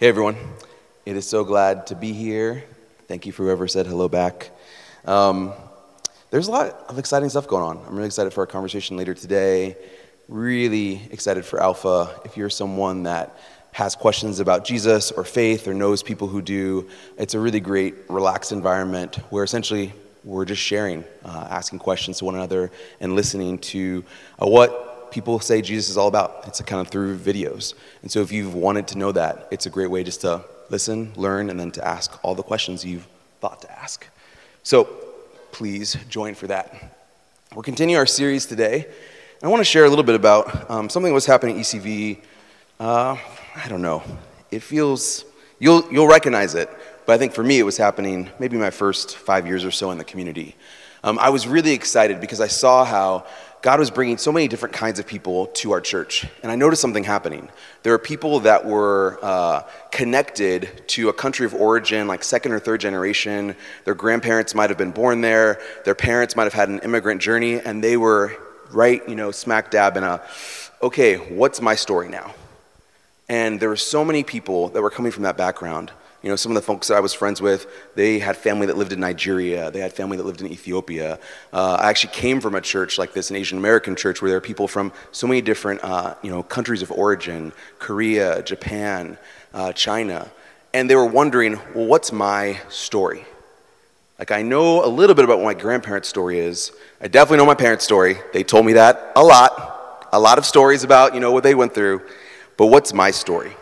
Hey everyone, it is so glad to be here. Thank you for whoever said hello back. Um, there's a lot of exciting stuff going on. I'm really excited for our conversation later today. Really excited for Alpha. If you're someone that has questions about Jesus or faith or knows people who do, it's a really great, relaxed environment where essentially we're just sharing, uh, asking questions to one another, and listening to uh, what people say Jesus is all about. It's kind of through videos. And so if you've wanted to know that, it's a great way just to listen, learn, and then to ask all the questions you've thought to ask. So please join for that. We'll continue our series today. I want to share a little bit about um, something that was happening at ECV. Uh, I don't know. It feels, you'll, you'll recognize it, but I think for me it was happening maybe my first five years or so in the community. Um, I was really excited because I saw how God was bringing so many different kinds of people to our church. And I noticed something happening. There were people that were uh, connected to a country of origin, like second or third generation. Their grandparents might have been born there, their parents might have had an immigrant journey, and they were right, you know, smack dab in a, okay, what's my story now? And there were so many people that were coming from that background. You know, some of the folks that I was friends with, they had family that lived in Nigeria. They had family that lived in Ethiopia. Uh, I actually came from a church like this, an Asian American church, where there are people from so many different, uh, you know, countries of origin: Korea, Japan, uh, China, and they were wondering, well, what's my story? Like, I know a little bit about what my grandparents' story is. I definitely know my parents' story. They told me that a lot, a lot of stories about, you know, what they went through. But what's my story?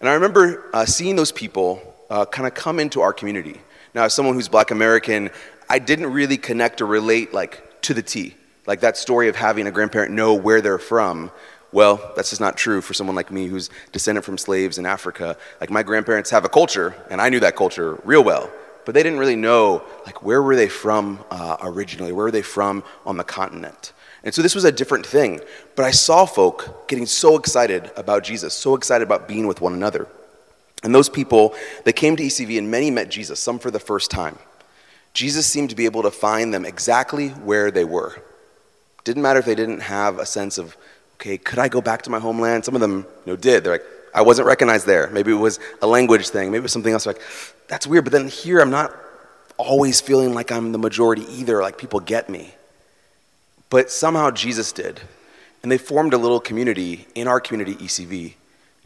And I remember uh, seeing those people uh, kind of come into our community. Now, as someone who's black American, I didn't really connect or relate like to the T. Like that story of having a grandparent know where they're from. Well, that's just not true for someone like me who's descended from slaves in Africa. Like my grandparents have a culture, and I knew that culture real well. But they didn't really know like where were they from uh, originally? Where were they from on the continent? And so this was a different thing. But I saw folk getting so excited about Jesus, so excited about being with one another. And those people, they came to ECV and many met Jesus, some for the first time. Jesus seemed to be able to find them exactly where they were. Didn't matter if they didn't have a sense of, okay, could I go back to my homeland? Some of them you know, did. They're like, I wasn't recognized there. Maybe it was a language thing. Maybe it was something else. Like, that's weird. But then here, I'm not always feeling like I'm the majority either, like people get me. But somehow Jesus did. And they formed a little community in our community, ECV.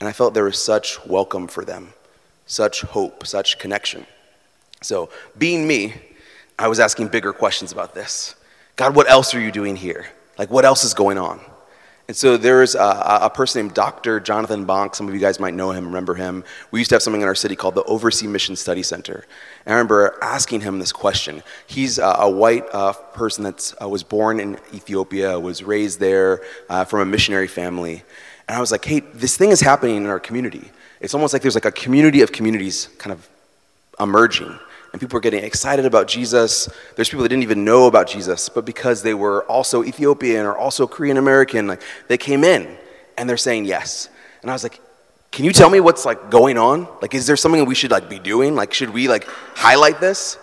And I felt there was such welcome for them, such hope, such connection. So, being me, I was asking bigger questions about this. God, what else are you doing here? Like, what else is going on? And so there's a, a, person named Dr. Jonathan Bonk. Some of you guys might know him, remember him. We used to have something in our city called the Overseas Mission Study Center. And I remember asking him this question. He's a, a white uh, person that uh, was born in Ethiopia, was raised there uh, from a missionary family. And I was like, hey, this thing is happening in our community. It's almost like there's like a community of communities kind of emerging. And people are getting excited about Jesus. There's people that didn't even know about Jesus, but because they were also Ethiopian or also Korean American, like they came in and they're saying yes. And I was like, can you tell me what's like going on? Like, is there something we should like be doing? Like, should we like highlight this?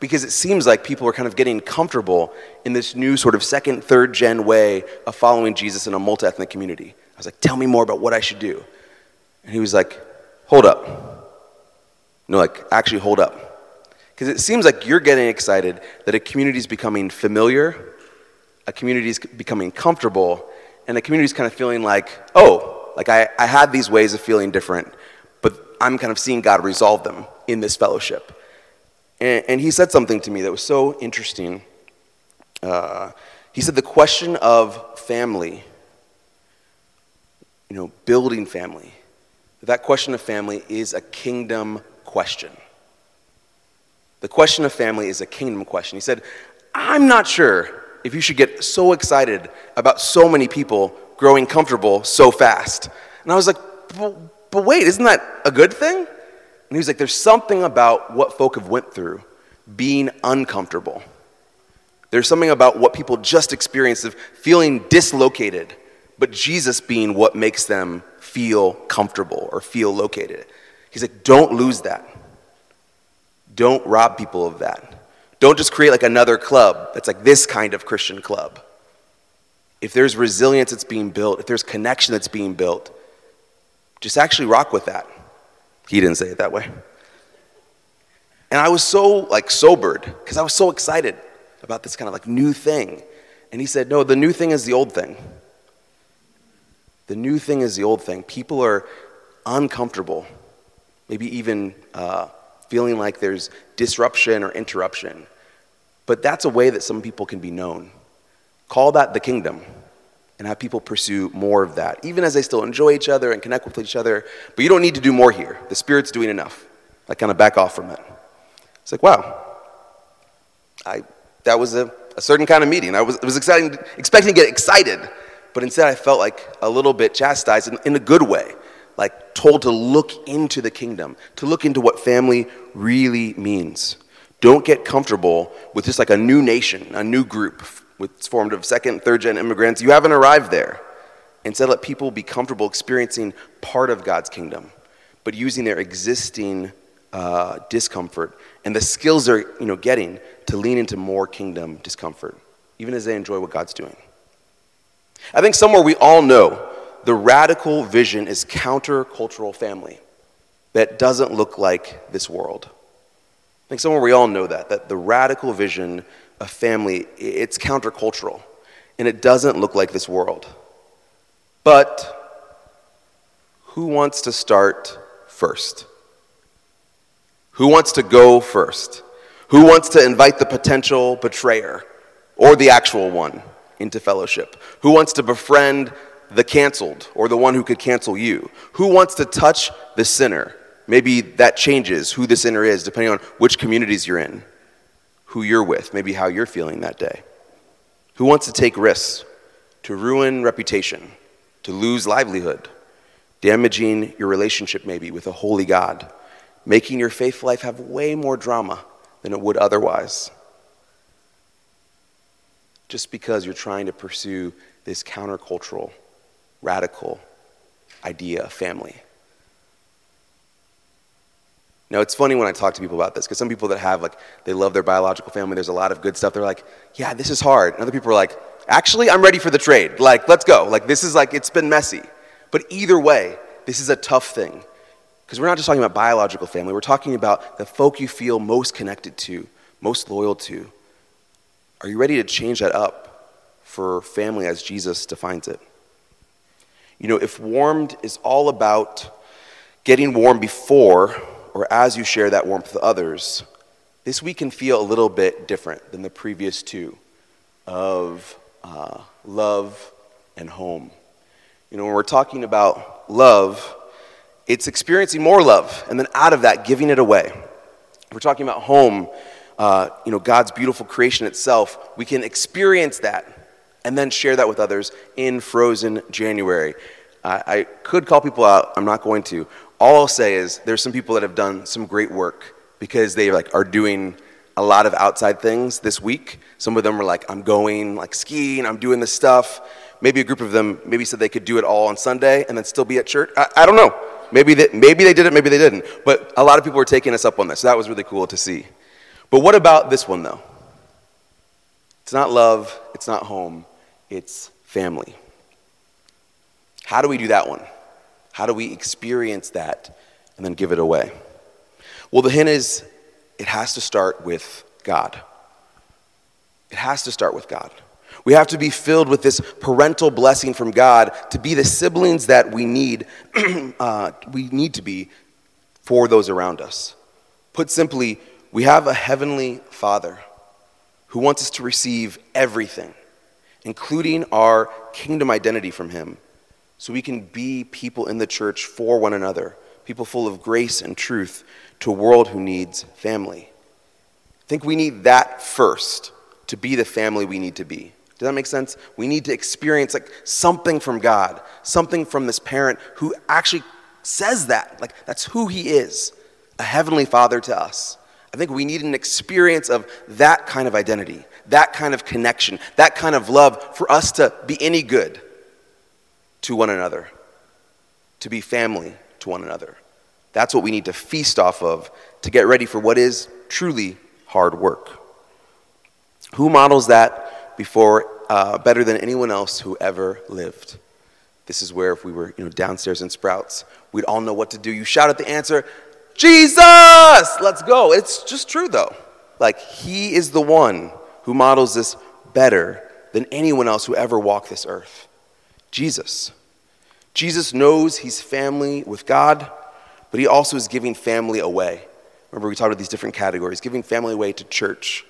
Because it seems like people are kind of getting comfortable in this new sort of second, third gen way of following Jesus in a multi ethnic community was like, Tell me more about what I should do. And he was like, Hold up. No, like, actually, hold up. Because it seems like you're getting excited that a community is becoming familiar, a community is becoming comfortable, and a community is kind of feeling like, oh, like I, I had these ways of feeling different, but I'm kind of seeing God resolve them in this fellowship. And, and he said something to me that was so interesting. Uh, he said, the question of family you know, building family. That question of family is a kingdom question. The question of family is a kingdom question. He said, I'm not sure if you should get so excited about so many people growing comfortable so fast. And I was like, but, wait, isn't that a good thing? And he was like, there's something about what folk have went through being uncomfortable. There's something about what people just experienced of feeling dislocated but Jesus being what makes them feel comfortable or feel located. He's like, don't lose that. Don't rob people of that. Don't just create like another club that's like this kind of Christian club. If there's resilience that's being built, if there's connection that's being built, just actually rock with that. He didn't say it that way. And I was so like sobered because I was so excited about this kind of like new thing. And he said, No, the new thing is the old thing. The new thing is the old thing. People are uncomfortable, maybe even uh, feeling like there's disruption or interruption. But that's a way that some people can be known. Call that the kingdom and have people pursue more of that, even as they still enjoy each other and connect with each other. But you don't need to do more here. The Spirit's doing enough. Like, kind of back off from it. It's like, wow, I, that was a, a certain kind of meeting. I was, was exciting, expecting to get excited, but instead I felt like a little bit chastised in, in a good way, like told to look into the kingdom, to look into what family really means. Don't get comfortable with just like a new nation, a new group it's formed of second, third gen immigrants. You haven't arrived there. Instead, let people be comfortable experiencing part of God's kingdom, but using their existing uh, discomfort and the skills they're you know, getting to lean into more kingdom discomfort, even as they enjoy what God's doing. I think somewhere we all know the radical vision is countercultural family that doesn't look like this world. I think somewhere we all know that, that the radical vision of family, it's countercultural, and it doesn't look like this world. But who wants to start first? Who wants to go first? Who wants to invite the potential betrayer or the actual one into fellowship? Who wants to befriend the canceled or the one who could cancel you? Who wants to touch the sinner? Maybe that changes who the sinner is depending on which communities you're in, who you're with, maybe how you're feeling that day. Who wants to take risks to ruin reputation, to lose livelihood, damaging your relationship maybe with a holy God, making your faith life have way more drama than it would otherwise? Just because you're trying to pursue this countercultural, radical idea of family. Now, it's funny when I talk to people about this, because some people that have, like, they love their biological family, there's a lot of good stuff. They're like, yeah, this is hard. And other people are like, actually, I'm ready for the trade. Like, let's go. Like, this is like, it's been messy. But either way, this is a tough thing. Because we're not just talking about biological family, we're talking about the folk you feel most connected to, most loyal to. Are you ready to change that up for family as Jesus defines it? You know, if warmed is all about getting warm before or as you share that warmth with others, this week can feel a little bit different than the previous two of uh, love and home. You know, when we're talking about love, it's experiencing more love, and then out of that, giving it away. We're talking about home, uh, you know, God's beautiful creation itself. We can experience that and then share that with others in frozen January. I, I could call people out, I'm not going to. All I'll say is there's some people that have done some great work because they like are doing a lot of outside things this week. Some of them are like, I'm going like skiing, I'm doing this stuff. Maybe a group of them maybe said they could do it all on Sunday and then still be at church. I, I don't know. Maybe they, maybe they did it, maybe they didn't. But a lot of people were taking us up on this. So that was really cool to see. But what about this one though? It's not love, it's not home, it's family. How do we do that one? How do we experience that and then give it away? Well, the hint is it has to start with God. It has to start with God. We have to be filled with this parental blessing from God to be the siblings that we need, uh, we need to be for those around us. Put simply, we have a heavenly Father who wants us to receive everything, including our kingdom identity from Him so we can be people in the church for one another, people full of grace and truth to a world who needs family. I think we need that first to be the family we need to be. Does that make sense? We need to experience like something from God, something from this parent who actually says that. Like that's who he is, a heavenly father to us. I think we need an experience of that kind of identity, that kind of connection, that kind of love for us to be any good to one another, to be family to one another. That's what we need to feast off of to get ready for what is truly hard work. Who models that before uh, better than anyone else who ever lived? This is where if we were you know, downstairs in Sprouts, we'd all know what to do. You shout out the answer, Jesus! Let's go. It's just true though. Like, he is the one who models this better than anyone else who ever walked this earth. Jesus. Jesus knows he's family with God, but he also is giving family away. Remember, we talked about these different categories giving family away to church,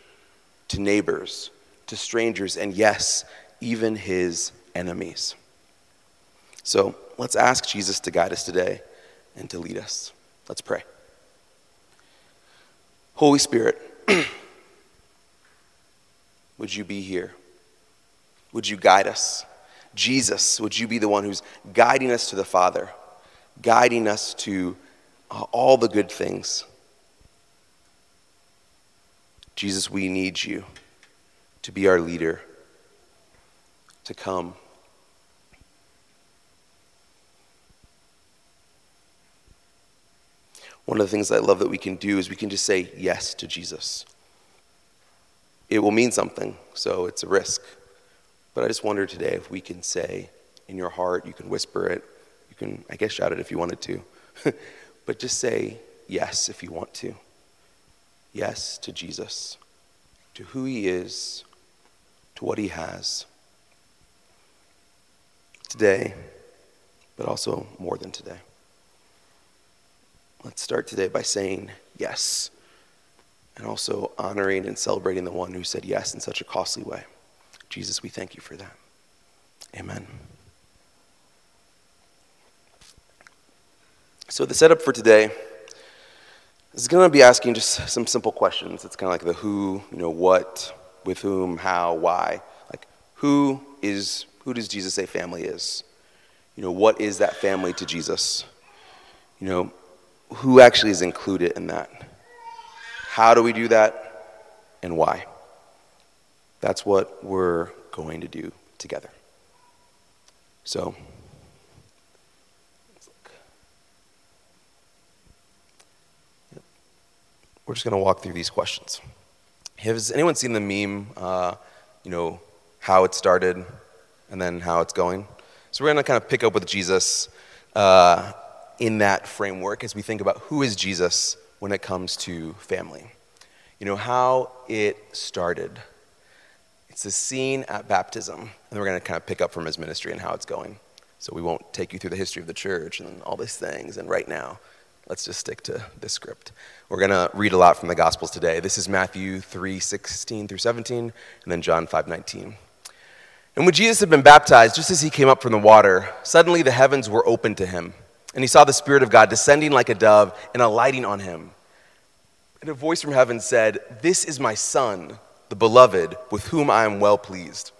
to neighbors, to strangers, and yes, even his enemies. So let's ask Jesus to guide us today and to lead us. Let's pray. Holy Spirit, would you be here? Would you guide us? Jesus, would you be the one who's guiding us to the Father, guiding us to uh, all the good things? Jesus, we need you to be our leader, to come. One of the things I love that we can do is we can just say yes to Jesus. It will mean something, so it's a risk. But I just wonder today if we can say in your heart, you can whisper it, you can, I guess, shout it if you wanted to, but just say yes if you want to. Yes to Jesus, to who he is, to what he has. Today, but also more than today. Let's start today by saying yes, and also honoring and celebrating the one who said yes in such a costly way. Jesus, we thank you for that. Amen. So, the setup for today is going to be asking just some simple questions. It's kind of like the who, you know, what, with whom, how, why. Like, who is, who does Jesus say family is? You know, what is that family to Jesus? You know, who actually is included in that? How do we do that? And why? That's what we're going to do together. So, we're just going to walk through these questions. Has anyone seen the meme, uh, you know, how it started and then how it's going? So we're going to kind of pick up with Jesus uh, in that framework as we think about who is Jesus when it comes to family. You know, how it started. It's a scene at baptism, and we're going to kind of pick up from his ministry and how it's going. So we won't take you through the history of the church and all these things. And right now, let's just stick to this script. We're going to read a lot from the Gospels today. This is Matthew 3 16 through 17, and then John 5 19. And when Jesus had been baptized, just as he came up from the water, suddenly the heavens were opened to him, and he saw the Spirit of God descending like a dove and alighting on him. And a voice from heaven said, This is my Son the beloved, with whom I am well pleased.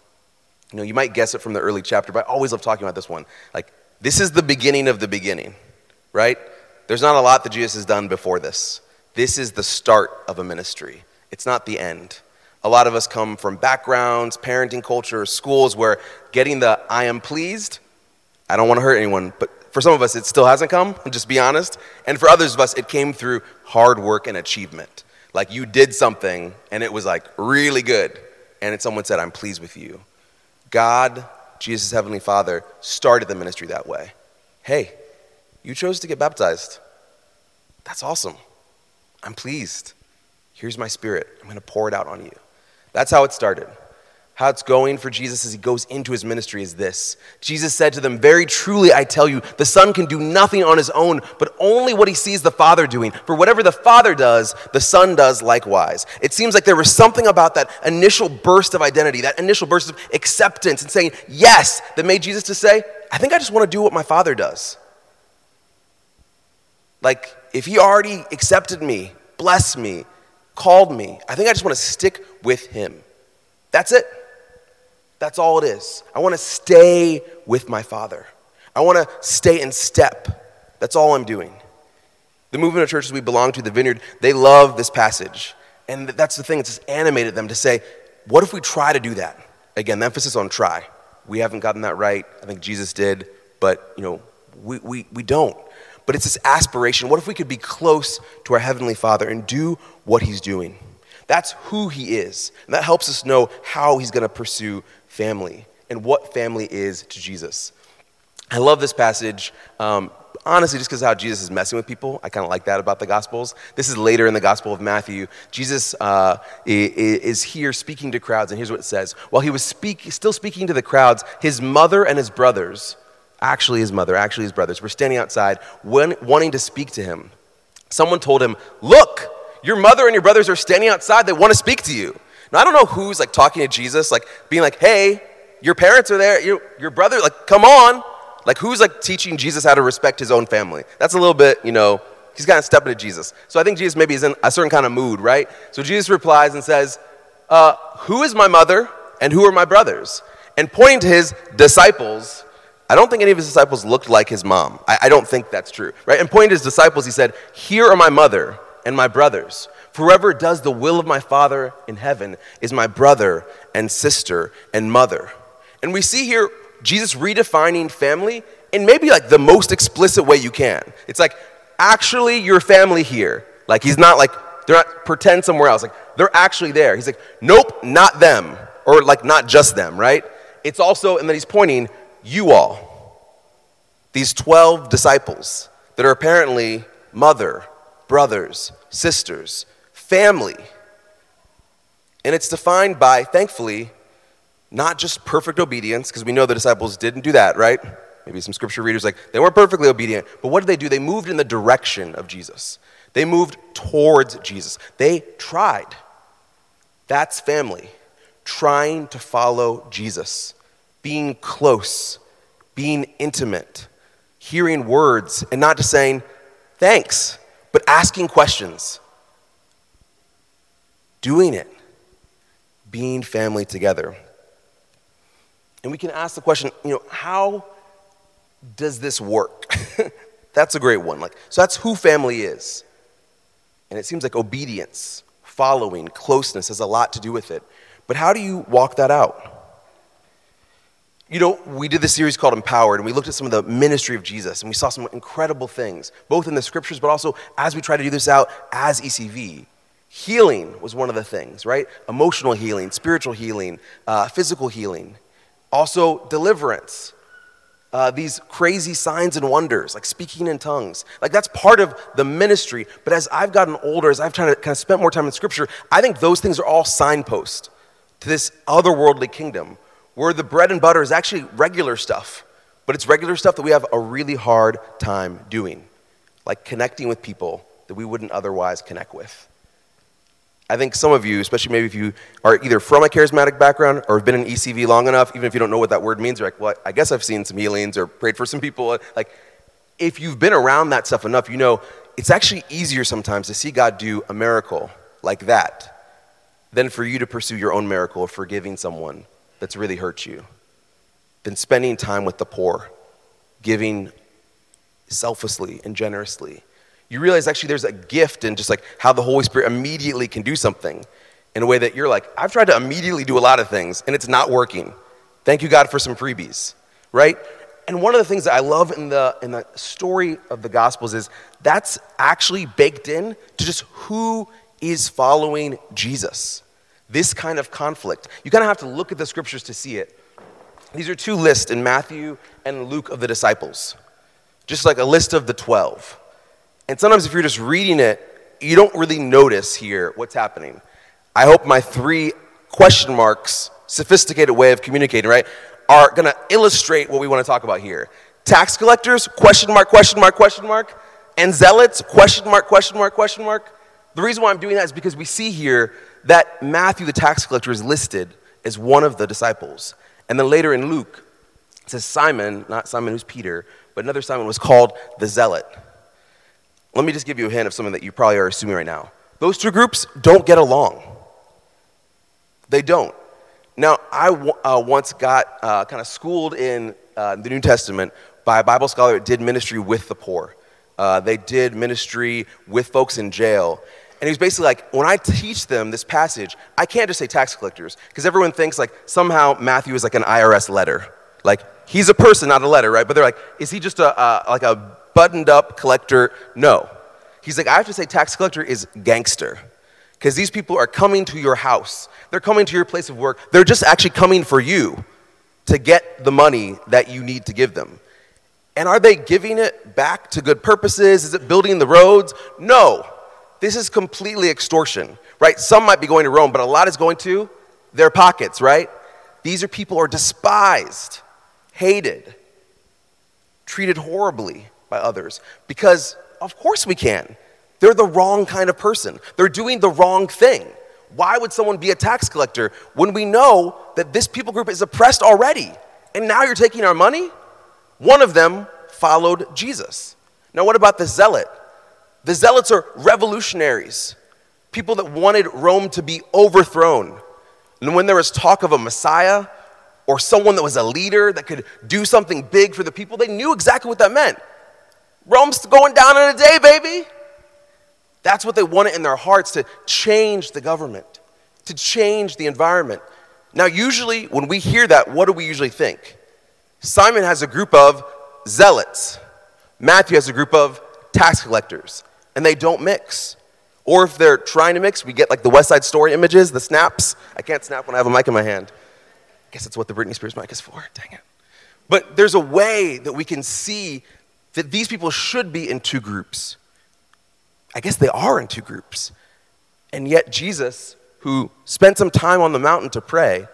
You know, you might guess it from the early chapter, but I always love talking about this one. Like, this is the beginning of the beginning, right? There's not a lot that Jesus has done before this. This is the start of a ministry, it's not the end. A lot of us come from backgrounds, parenting culture, schools where getting the I am pleased, I don't want to hurt anyone, but for some of us, it still hasn't come, just be honest. And for others of us, it came through hard work and achievement. Like you did something and it was like really good. And someone said, I'm pleased with you. God, Jesus' Heavenly Father, started the ministry that way. Hey, you chose to get baptized. That's awesome. I'm pleased. Here's my spirit. I'm going to pour it out on you. That's how it started how it's going for Jesus as he goes into his ministry is this Jesus said to them, Very truly, I tell you, the Son can do nothing on his own, but only what he sees the Father doing. For whatever the Father does, the Son does likewise. It seems like there was something about that initial burst of identity, that initial burst of acceptance and saying yes, that made Jesus to say, I think I just want to do what my Father does. Like, if he already accepted me, blessed me, called me, I think I just want to stick with him. That's it. That's all it is. I want to stay with my Father. I want to stay in step. That's all I'm doing. The movement of churches we belong to, the Vineyard, they love this passage. And that's the thing, that's just animated them to say, what if we try to do that? Again, the emphasis on try. We haven't gotten that right. I think Jesus did, but you know, we, we, we don't. But it's this aspiration. What if we could be close to our Heavenly Father and do what He's doing? That's who He is. And that helps us know how He's going to pursue family and what family is to Jesus. I love this passage. Um, honestly, just because how Jesus is messing with people, I kind of like that about the Gospels. This is later in the Gospel of Matthew. Jesus uh, is here speaking to crowds, and here's what it says. While he was speak, still speaking to the crowds, his mother and his brothers, actually his mother, actually his brothers, were standing outside when, wanting to speak to him. Someone told him, Look, your mother and your brothers are standing outside. They want to speak to you. Now, I don't know who's like talking to Jesus, like being like, Hey, your parents are there. Your, your brother, like, come on. Like, who's like teaching Jesus how to respect his own family? That's a little bit, you know, he's kind of stepping to Jesus. So I think Jesus maybe is in a certain kind of mood, right? So Jesus replies and says, uh, Who is my mother and who are my brothers? And pointing to his disciples, I don't think any of his disciples looked like his mom. I, I don't think that's true, right? And pointing to his disciples, he said, Here are my mother and my brothers. Whoever does the will of my Father in heaven is my brother and sister and mother. And we see here Jesus redefining family in maybe like the most explicit way you can. It's like, actually, your family here. Like, he's not like, they're not pretend somewhere else. Like, they're actually there. He's like, nope, not them. Or like, not just them, right? It's also, and then he's pointing, you all. These 12 disciples that are apparently mother, brothers, sisters, family. And it's defined by, thankfully, not just perfect obedience, because we know the disciples didn't do that, right? Maybe some scripture readers like they weren't perfectly obedient, but what did they do? They moved in the direction of Jesus. They moved towards Jesus. They tried. That's family. Trying to follow Jesus, being close, being intimate, hearing words, and not just saying thanks, but asking questions. Doing it, being family together. And we can ask the question, you know, how does this work? that's a great one. Like, so that's who family is. And it seems like obedience, following, closeness has a lot to do with it. But how do you walk that out? You know, we did this series called Empowered, and we looked at some of the ministry of Jesus, and we saw some incredible things, both in the scriptures, but also as we try to do this out as ECV. Healing was one of the things, right? Emotional healing, spiritual healing, uh, physical healing. Also, deliverance. Uh, these crazy signs and wonders, like speaking in tongues. Like, that's part of the ministry. But as I've gotten older, as I've tried to kind of spent more time in Scripture, I think those things are all signposts to this otherworldly kingdom where the bread and butter is actually regular stuff, but it's regular stuff that we have a really hard time doing, like connecting with people that we wouldn't otherwise connect with. I think some of you, especially maybe if you are either from a charismatic background or have been in ECV long enough, even if you don't know what that word means, you're like, well, I guess I've seen some healings or prayed for some people. Like, if you've been around that stuff enough, you know it's actually easier sometimes to see God do a miracle like that than for you to pursue your own miracle of forgiving someone that's really hurt you, than spending time with the poor, giving selflessly and generously you realize actually there's a gift in just like how the Holy Spirit immediately can do something in a way that you're like, I've tried to immediately do a lot of things and it's not working. Thank you, God, for some freebies, right? And one of the things that I love in the, in the story of the Gospels is that's actually baked in to just who is following Jesus. This kind of conflict. You kind of have to look at the scriptures to see it. These are two lists in Matthew and Luke of the disciples, just like a list of the 12. And sometimes if you're just reading it, you don't really notice here what's happening. I hope my three question marks, sophisticated way of communicating, right, are going to illustrate what we want to talk about here. Tax collectors, question mark, question mark, question mark, and zealots, question mark, question mark, question mark. The reason why I'm doing that is because we see here that Matthew, the tax collector, is listed as one of the disciples. And then later in Luke, it says Simon, not Simon who's Peter, but another Simon was called the zealot. Let me just give you a hint of something that you probably are assuming right now. Those two groups don't get along. They don't. Now, I uh, once got uh, kind of schooled in uh, the New Testament by a Bible scholar that did ministry with the poor. Uh, they did ministry with folks in jail. And he was basically like, when I teach them this passage, I can't just say tax collectors, because everyone thinks like somehow Matthew is like an IRS letter. Like, he's a person, not a letter, right? But they're like, is he just a, like a buttoned up collector. No. He's like, I have to say, tax collector is gangster. Because these people are coming to your house, they're coming to your place of work, they're just actually coming for you to get the money that you need to give them. And are they giving it back to good purposes? Is it building the roads? No. This is completely extortion, right? Some might be going to Rome, but a lot is going to their pockets, right? These are people who are despised, hated, treated horribly by others because, of course, we can. They're the wrong kind of person, they're doing the wrong thing. Why would someone be a tax collector when we know that this people group is oppressed already? And now you're taking our money? One of them followed Jesus. Now, what about the zealot? The zealots are revolutionaries, people that wanted Rome to be overthrown. And when there was talk of a Messiah or someone that was a leader that could do something big for the people, they knew exactly what that meant. Rome's going down in a day, baby. That's what they wanted in their hearts to change the government, to change the environment. Now, usually when we hear that, what do we usually think? Simon has a group of zealots, Matthew has a group of tax collectors, and they don't mix. Or if they're trying to mix, we get like the West Side Story images, the snaps. I can't snap when I have a mic in my hand. I guess that's what the Britney Spears mic is for. Dang it. But there's a way that we can see that these people should be in two groups. I guess they are in two groups. And yet, Jesus, who spent some time on the mountain to pray,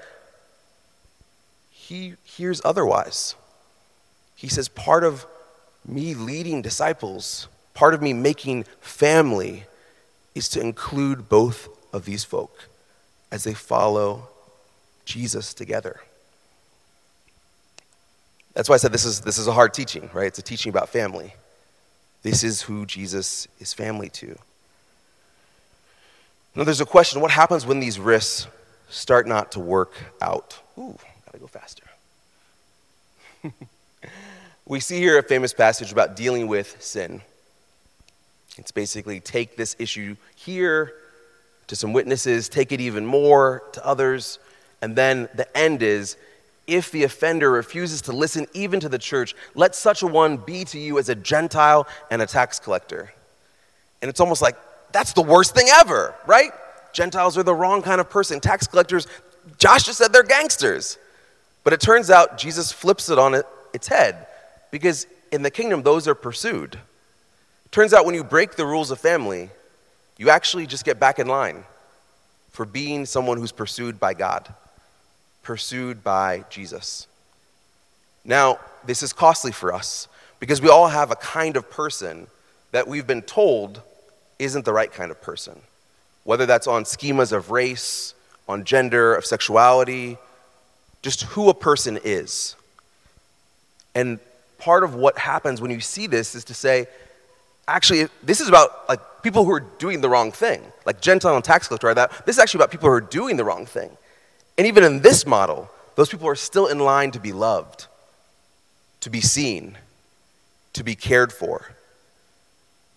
he hears otherwise. He says, Part of me leading disciples, part of me making family, is to include both of these folk as they follow Jesus together. That's why I said this is, this is a hard teaching, right? It's a teaching about family. This is who Jesus is family to. Now, there's a question what happens when these risks start not to work out? Ooh, gotta go faster. we see here a famous passage about dealing with sin. It's basically take this issue here to some witnesses, take it even more to others, and then the end is if the offender refuses to listen even to the church, let such a one be to you as a Gentile and a tax collector. And it's almost like that's the worst thing ever, right? Gentiles are the wrong kind of person. Tax collectors, Josh just said they're gangsters. But it turns out Jesus flips it on it, its head because in the kingdom, those are pursued. Turns out when you break the rules of family, you actually just get back in line for being someone who's pursued by God pursued by Jesus. Now, this is costly for us because we all have a kind of person that we've been told isn't the right kind of person. Whether that's on schemas of race, on gender, of sexuality, just who a person is. And part of what happens when you see this is to say, actually, this is about like people who are doing the wrong thing. Like Gentile and tax collector are that. This is actually about people who are doing the wrong thing. And even in this model, those people are still in line to be loved, to be seen, to be cared for.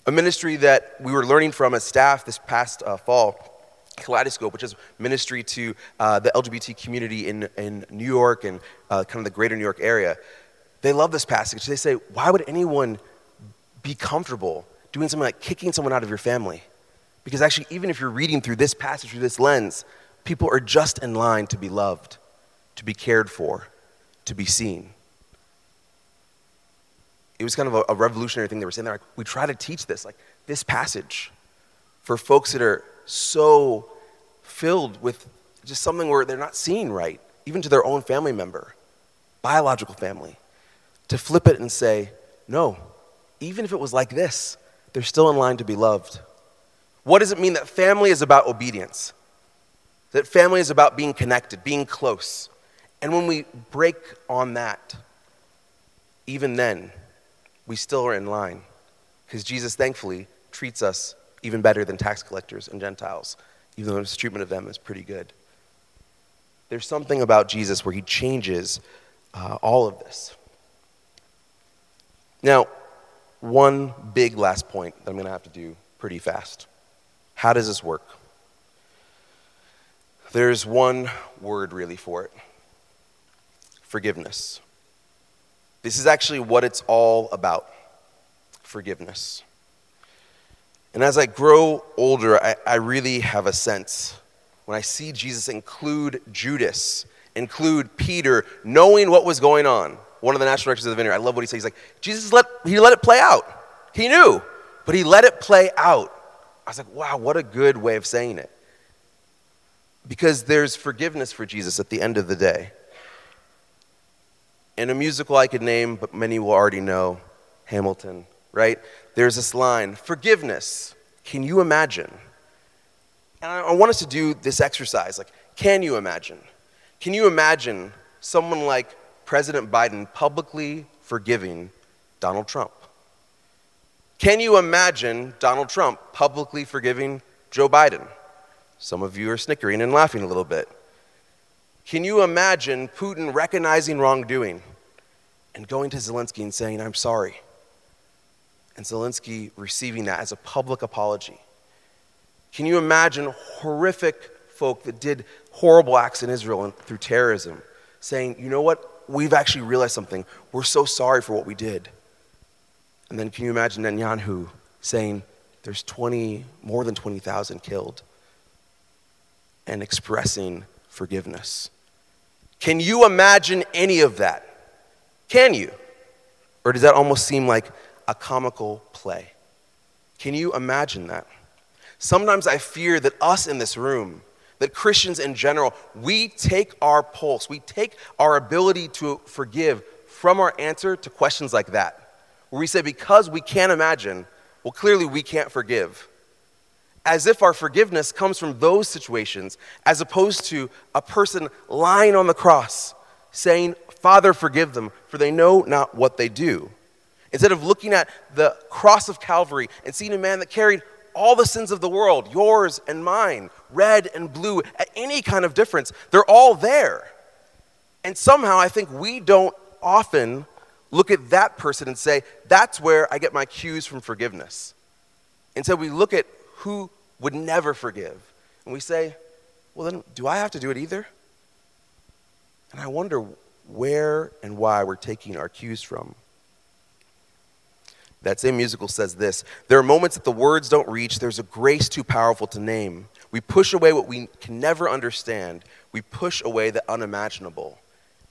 A ministry that we were learning from as staff this past uh, fall, Kaleidoscope, which is ministry to uh, the LGBT community in, in New York and uh, kind of the greater New York area. They love this passage. They say, Why would anyone be comfortable doing something like kicking someone out of your family? Because actually, even if you're reading through this passage through this lens, People are just in line to be loved, to be cared for, to be seen. It was kind of a, a revolutionary thing they were saying there. Like, we try to teach this, like this passage, for folks that are so filled with just something where they're not seen right, even to their own family member, biological family, to flip it and say, no, even if it was like this, they're still in line to be loved. What does it mean that family is about obedience? That family is about being connected, being close. And when we break on that, even then, we still are in line. Because Jesus, thankfully, treats us even better than tax collectors and Gentiles, even though his treatment of them is pretty good. There's something about Jesus where he changes uh, all of this. Now, one big last point that I'm going to have to do pretty fast. How does this work? There's one word really for it forgiveness. This is actually what it's all about forgiveness. And as I grow older, I, I, really have a sense when I see Jesus include Judas, include Peter, knowing what was going on, one of the national directors of the vineyard. I love what he says. He's like, Jesus let, he let it play out. He knew, but he let it play out. I was like, wow, what a good way of saying it. Because there's forgiveness for Jesus at the end of the day. In a musical I could name, but many will already know, Hamilton, right? There's this line forgiveness. Can you imagine? And I want us to do this exercise. Like, can you imagine? Can you imagine someone like President Biden publicly forgiving Donald Trump? Can you imagine Donald Trump publicly forgiving Joe Biden? Some of you are snickering and laughing a little bit. Can you imagine Putin recognizing wrongdoing and going to Zelensky and saying, I'm sorry? And Zelensky receiving that as a public apology. Can you imagine horrific folk that did horrible acts in Israel and through terrorism saying, you know what? We've actually realized something. We're so sorry for what we did. And then can you imagine Netanyahu saying, there's 20, more than 20,000 killed, and expressing forgiveness? Can you imagine any of that? Can you? Or does that almost seem like a comical play? Can you imagine that? Sometimes I fear that us in this room, that Christians in general, we take our pulse, we take our ability to forgive from our answer to questions like that, where we say, because we can't imagine, well, clearly we can't forgive. As if our forgiveness comes from those situations, as opposed to a person lying on the cross saying, Father, forgive them, for they know not what they do. Instead of looking at the cross of Calvary and seeing a man that carried all the sins of the world, yours and mine, red and blue, at any kind of difference. They're all there. And somehow I think we don't often look at that person and say, that's where I get my cues from forgiveness. Instead, we look at who would never forgive. And we say, well, then, do I have to do it either? And I wonder where and why we're taking our cues from. That same musical says this There are moments that the words don't reach, there's a grace too powerful to name. We push away what we can never understand, we push away the unimaginable.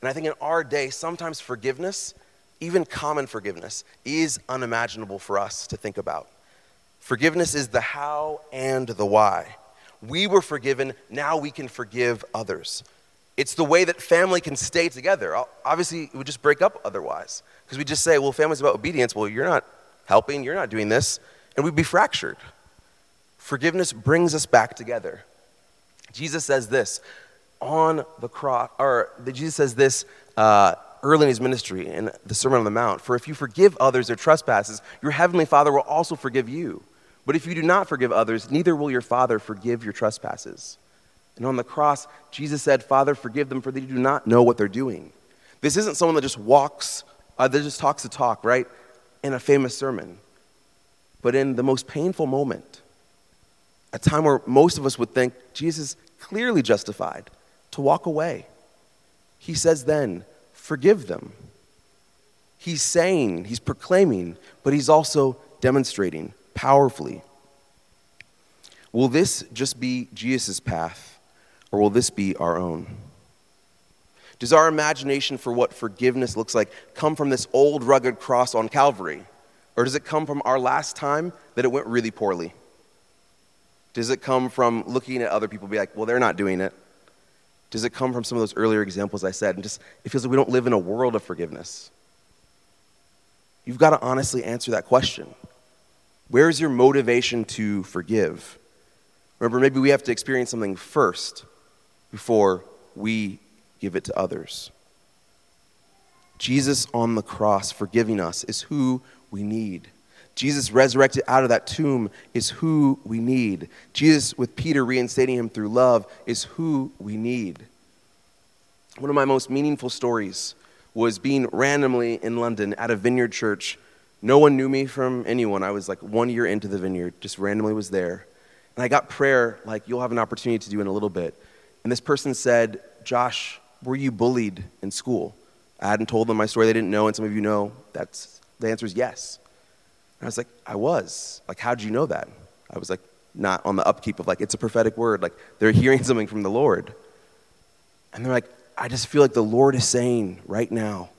And I think in our day, sometimes forgiveness, even common forgiveness, is unimaginable for us to think about. Forgiveness is the how and the why. We were forgiven, now we can forgive others. It's the way that family can stay together. Obviously, it would just break up otherwise. Because we just say, well, family's about obedience. Well, you're not helping, you're not doing this, and we'd be fractured. Forgiveness brings us back together. Jesus says this on the cross, or Jesus says this uh, early in his ministry in the Sermon on the Mount For if you forgive others their trespasses, your heavenly Father will also forgive you. But if you do not forgive others, neither will your Father forgive your trespasses. And on the cross, Jesus said, Father, forgive them, for they do not know what they're doing. This isn't someone that just walks, uh, that just talks the talk, right? in a famous sermon, but in the most painful moment, a time where most of us would think Jesus clearly justified to walk away. He says then, forgive them. He's saying, he's proclaiming, but he's also demonstrating powerfully. Will this just be Jesus' path, or will this be our own? Does our imagination for what forgiveness looks like come from this old rugged cross on Calvary? Or does it come from our last time that it went really poorly? Does it come from looking at other people be like, well, they're not doing it? Does it come from some of those earlier examples I said? And just, it feels like we don't live in a world of forgiveness. You've got to honestly answer that question. Where's your motivation to forgive? Remember, maybe we have to experience something first before we give it to others. Jesus on the cross forgiving us is who we need. Jesus resurrected out of that tomb is who we need. Jesus, with Peter reinstating him through love, is who we need. One of my most meaningful stories was being randomly in London at a vineyard church. No one knew me from anyone. I was like one year into the vineyard, just randomly was there. And I got prayer like you'll have an opportunity to do in a little bit. And this person said, Josh, were you bullied in school? I hadn't told them my story, they didn't know, and some of you know that's the answer is yes. And I was like, I was. Like, how did you know that? I was like, not on the upkeep of like, it's a prophetic word. Like, they're hearing something from the Lord. And they're like, I just feel like the Lord is saying right now,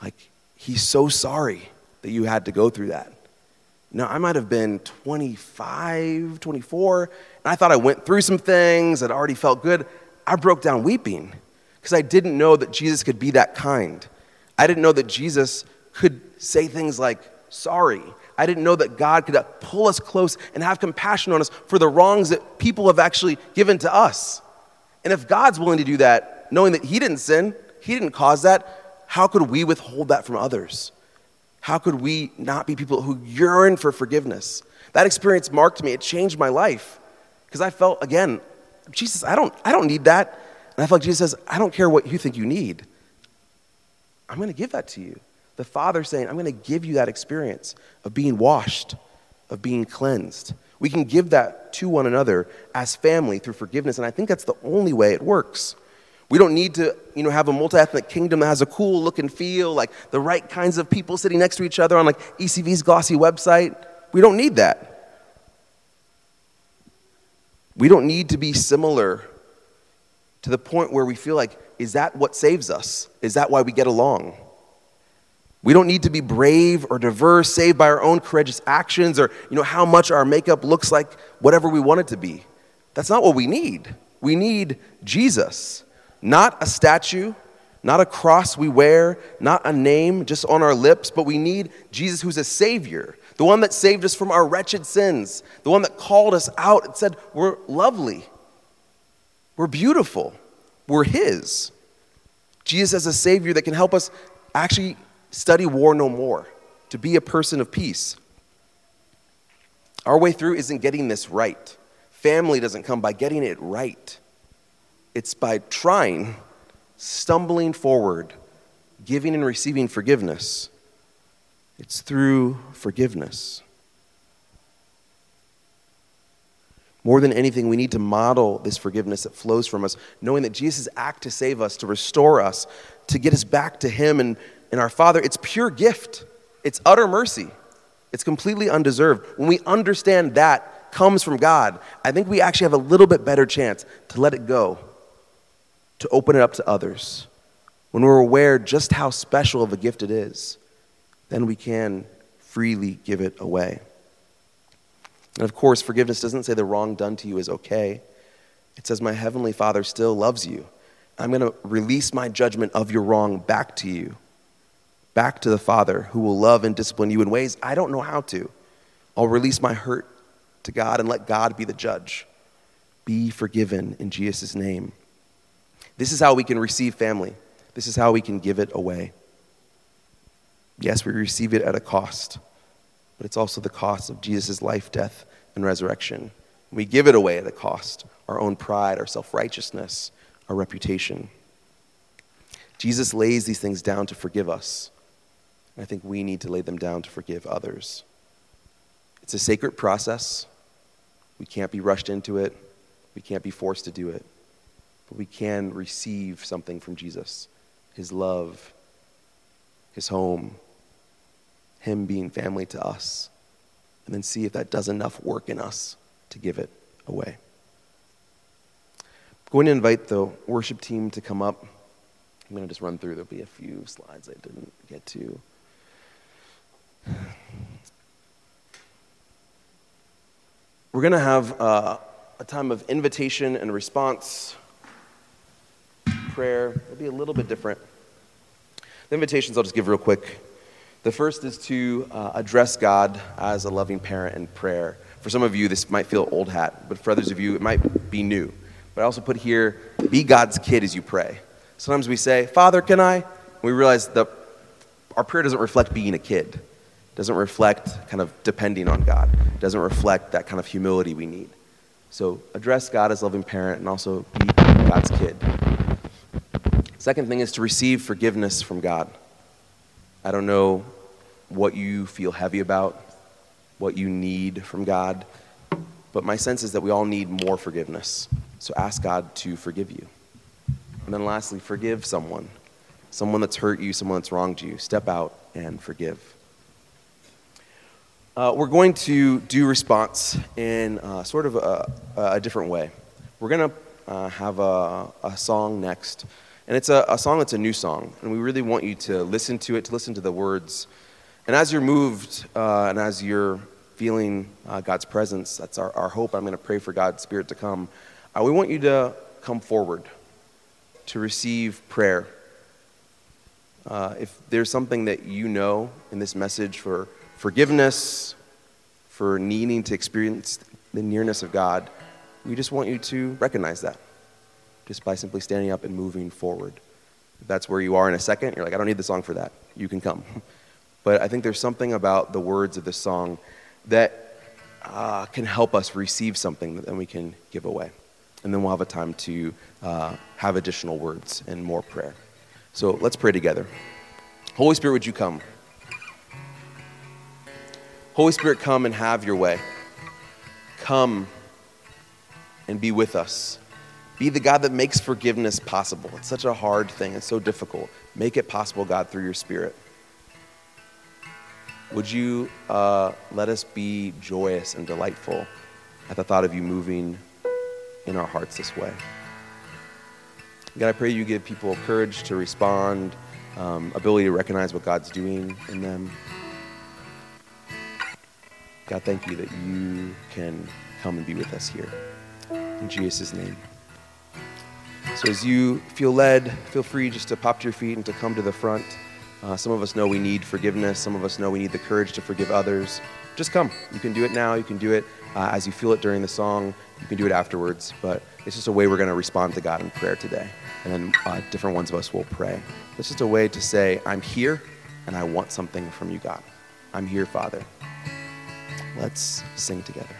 Like, he's so sorry that you had to go through that. Now, I might have been 25, 24, and I thought I went through some things that already felt good. I broke down weeping because I didn't know that Jesus could be that kind. I didn't know that Jesus could say things like, sorry. I didn't know that God could uh, pull us close and have compassion on us for the wrongs that people have actually given to us. And if God's willing to do that, knowing that He didn't sin, He didn't cause that, how could we withhold that from others? How could we not be people who yearn for forgiveness? That experience marked me. It changed my life because I felt, again, Jesus, I don't, I don't need that. And I felt like Jesus says, I don't care what you think you need. I'm going to give that to you. The Father saying, I'm going to give you that experience of being washed, of being cleansed. We can give that to one another as family through forgiveness, and I think that's the only way it works. We don't need to, you know, have a multi-ethnic kingdom that has a cool look and feel, like the right kinds of people sitting next to each other on like ECV's glossy website. We don't need that. We don't need to be similar to the point where we feel like, is that what saves us? Is that why we get along? We don't need to be brave or diverse, saved by our own courageous actions or you know, how much our makeup looks like whatever we want it to be. That's not what we need. We need Jesus. Not a statue, not a cross we wear, not a name just on our lips, but we need Jesus who's a Savior, the one that saved us from our wretched sins, the one that called us out and said, We're lovely, we're beautiful, we're His. Jesus as a Savior that can help us actually study war no more, to be a person of peace. Our way through isn't getting this right. Family doesn't come by getting it right. It's by trying, stumbling forward, giving and receiving forgiveness. It's through forgiveness. More than anything, we need to model this forgiveness that flows from us, knowing that Jesus' act to save us, to restore us, to get us back to Him and, and our Father, it's pure gift. It's utter mercy. It's completely undeserved. When we understand that comes from God, I think we actually have a little bit better chance to let it go to open it up to others, when we're aware just how special of a gift it is, then we can freely give it away. And of course, forgiveness doesn't say the wrong done to you is okay. It says, My heavenly Father still loves you. I'm going to release my judgment of your wrong back to you, back to the Father who will love and discipline you in ways I don't know how to. I'll release my hurt to God and let God be the judge. Be forgiven in Jesus' name. This is how we can receive family. This is how we can give it away. Yes, we receive it at a cost, but it's also the cost of Jesus' life, death, and resurrection. We give it away at a cost our own pride, our self righteousness, our reputation. Jesus lays these things down to forgive us. I think we need to lay them down to forgive others. It's a sacred process. We can't be rushed into it, we can't be forced to do it but we can receive something from Jesus his love, his home, him being family to us, and then see if that does enough work in us to give it away. I'm going to invite the worship team to come up. I'm going to just run through, there'll be a few slides I didn't get to. We're going to have uh, a time of invitation and response prayer. It'll be a little bit different. The invitations I'll just give real quick. The first is to uh, address God as a loving parent in prayer. For some of you, this might feel old hat, but for others of you, it might be new. But I also put here, be God's kid as you pray. Sometimes we say, Father, can I? And we realize that our prayer doesn't reflect being a kid, it doesn't reflect kind of depending on God, it doesn't reflect that kind of humility we need. So address God as a loving parent and also be God's kid. Second thing is to receive forgiveness from God. I don't know what you feel heavy about, what you need from God, but my sense is that we all need more forgiveness. So ask God to forgive you. And then lastly, forgive someone. Someone that's hurt you, someone that's wronged you. Step out and forgive. Uh, we're going to do response in uh, sort of a, a, different way. We're going to uh, have a, a song next And it's a, a song that's a new song, and we really want you to listen to it, to listen to the words. And as you're moved uh, and as you're feeling uh, God's presence, that's our, our hope. I'm going to pray for God's Spirit to come. Uh, we want you to come forward to receive prayer. Uh, if there's something that you know in this message for forgiveness, for needing to experience the nearness of God, we just want you to recognize that just by simply standing up and moving forward. If that's where you are in a second, you're like, I don't need the song for that. You can come. But I think there's something about the words of this song that uh, can help us receive something that then we can give away. And then we'll have a time to uh, have additional words and more prayer. So let's pray together. Holy Spirit, would you come? Holy Spirit, come and have your way. Come and be with us. Be the God that makes forgiveness possible. It's such a hard thing, it's so difficult. Make it possible, God, through your Spirit. Would you uh, let us be joyous and delightful at the thought of you moving in our hearts this way? God, I pray you give people courage to respond, um, ability to recognize what God's doing in them. God, thank you that you can come and be with us here. In Jesus' name. So as you feel led, feel free just to pop to your feet and to come to the front. Uh, some of us know we need forgiveness. Some of us know we need the courage to forgive others. Just come. You can do it now. You can do it uh, as you feel it during the song. You can do it afterwards. But it's just a way we're going to respond to God in prayer today. And then uh, different ones of us will pray. It's just a way to say, I'm here and I want something from you, God. I'm here, Father. Let's sing together.